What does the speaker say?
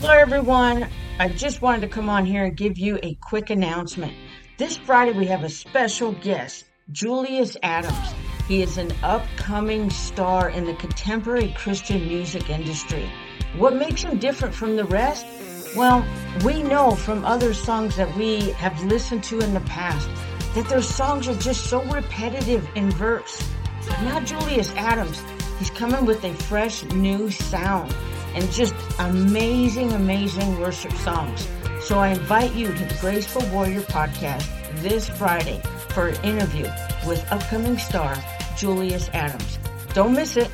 Hello, everyone. I just wanted to come on here and give you a quick announcement. This Friday, we have a special guest, Julius Adams. He is an upcoming star in the contemporary Christian music industry. What makes him different from the rest? Well, we know from other songs that we have listened to in the past that their songs are just so repetitive in verse. Now, Julius Adams, he's coming with a fresh new sound and just amazing, amazing worship songs. So I invite you to the Graceful Warrior podcast this Friday for an interview with upcoming star Julius Adams. Don't miss it.